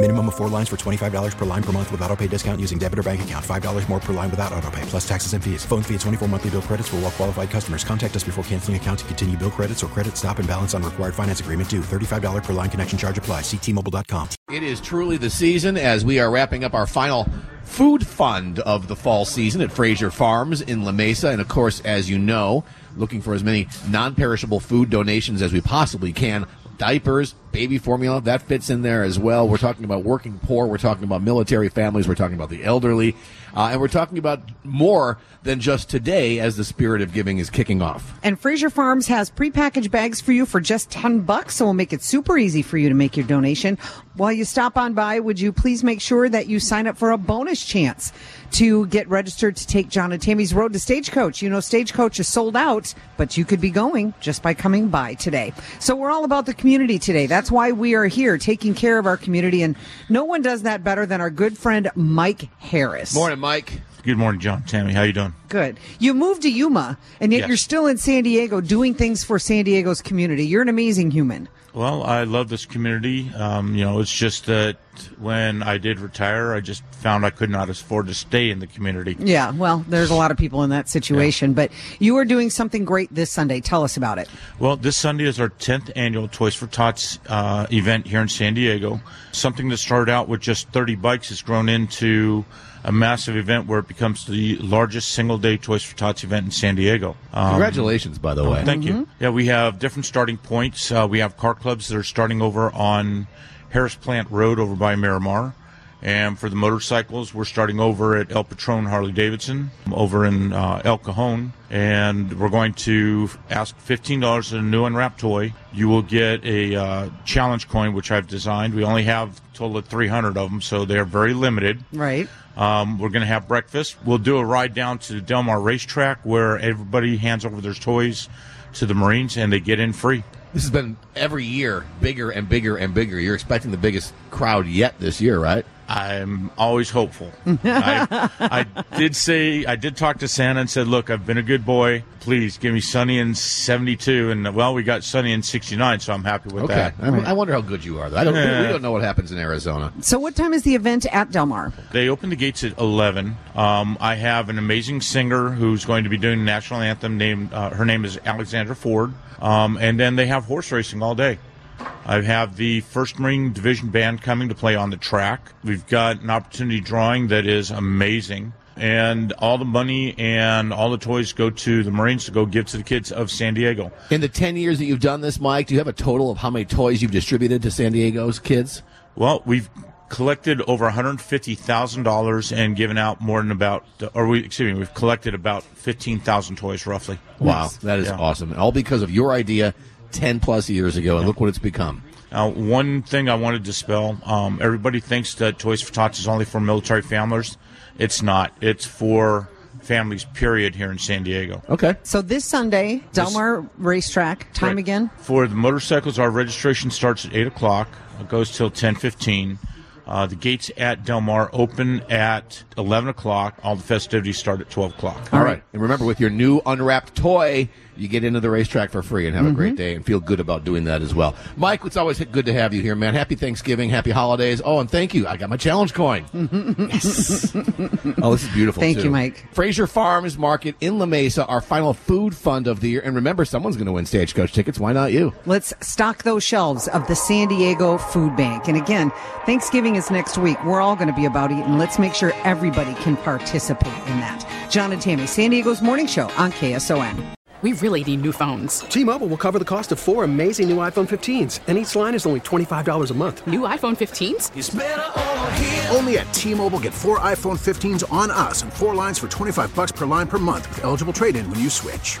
Minimum of four lines for $25 per line per month with auto pay discount using debit or bank account. $5 more per line without auto pay, plus taxes and fees. Phone fee at 24 monthly bill credits for all well qualified customers. Contact us before canceling account to continue bill credits or credit stop and balance on required finance agreement due. $35 per line connection charge apply. Ctmobile.com. It is truly the season as we are wrapping up our final food fund of the fall season at Frazier Farms in La Mesa. And of course, as you know, looking for as many non perishable food donations as we possibly can. Diapers, baby formula, that fits in there as well. We're talking about working poor. We're talking about military families. We're talking about the elderly. Uh, and we're talking about more than just today as the spirit of giving is kicking off. And Frazier Farms has prepackaged bags for you for just 10 bucks, so we'll make it super easy for you to make your donation. While you stop on by, would you please make sure that you sign up for a bonus chance to get registered to take John and Tammy's Road to Stagecoach? You know, Stagecoach is sold out, but you could be going just by coming by today. So we're all about the community today. That's why we are here taking care of our community, and no one does that better than our good friend Mike Harris. Morning, Mike. Good morning, John. Tammy, how you doing? Good. You moved to Yuma, and yet Yes. you're still in San Diego doing things for San Diego's community. You're an amazing human. Well, I love this community. Um, you know, it's just that when I did retire, I just found I could not afford to stay in the community. Yeah, well, there's a lot of people in that situation, but you are doing something great this Sunday. Tell us about it. Well, this Sunday is our 10th annual Toys for Tots uh, event here in San Diego. Something that started out with just 30 bikes has grown into a massive event where it becomes the largest single day Toys for Tots event in San Diego. Um, Congratulations, by the way. Thank you. Yeah, we have different starting points. Uh, we have car clubs that are starting over on Harris Plant Road over by Miramar. And for the motorcycles, we're starting over at El Patron Harley Davidson over in uh, El Cajon. And we're going to ask $15 for a new unwrapped toy. You will get a uh, challenge coin, which I've designed. We only have a total of 300 of them, so they're very limited. Right. Um, we're going to have breakfast. We'll do a ride down to the Del Mar racetrack where everybody hands over their toys to the Marines and they get in free. This has been every year bigger and bigger and bigger. You're expecting the biggest crowd yet this year, right? I'm always hopeful. I, I did say, I did talk to Santa and said, look, I've been a good boy. Please give me Sunny in 72. And well, we got Sunny in 69, so I'm happy with Okay. that. I, I wonder how good you are. though. I don't. Yeah. We don't know what happens in Arizona. So, what time is the event at Del Mar? They open the gates at 11. Um, I have an amazing singer who's going to be doing the national anthem. Named uh, her name is Alexandra Ford. Um, and then they have horse racing all day. I have the First Marine Division band coming to play on the track. We've got an opportunity drawing that is amazing. And all the money and all the toys go to the Marines to go give to the kids of San Diego. In the ten years that you've done this, Mike, do you have a total of how many toys you've distributed to San Diego's kids? Well, we've collected over $150,000 and given out more than about, or we, excuse me, we've collected about 15,000 toys roughly. Wow, that is Yeah. awesome. All because of your idea ten plus years ago, and look what it's become. Now, one thing I wanted to dispel: um, everybody thinks that Toys for Tots is only for military families. It's not. It's for families. Period. Here in San Diego. Okay. So, this Sunday, Del Mar Racetrack, time Right. again? For the motorcycles, our registration starts at eight o'clock. It goes till ten fifteen. Uh, the gates at Del Mar open at eleven o'clock. All the festivities start at twelve o'clock. All right. And remember, with your new unwrapped toy, you get into the racetrack for free and have a great day and feel good about doing that as well. Mike, it's always good to have you here, man. Happy Thanksgiving, happy holidays. Oh, and thank you. I got my challenge coin. yes. Oh, this is beautiful. Thank too. you, Mike. Frazier Farms Market in La Mesa, our final food fund of the year. And remember, someone's going to win Stagecoach tickets. Why not you? Let's stock those shelves of the San Diego Food Bank. And again, Thanksgiving is next week. We're all going to be about eating. Let's make sure everybody can participate in that. John and Tammy, San Diego's morning show on KSON. We really need new phones. T-Mobile will cover the cost of four amazing new iPhone 15s, and each line is only $25 a month. New iPhone 15s? Only at T-Mobile get four iPhone 15s on us and four lines for 25 bucks per line per month with eligible trade-in when you switch.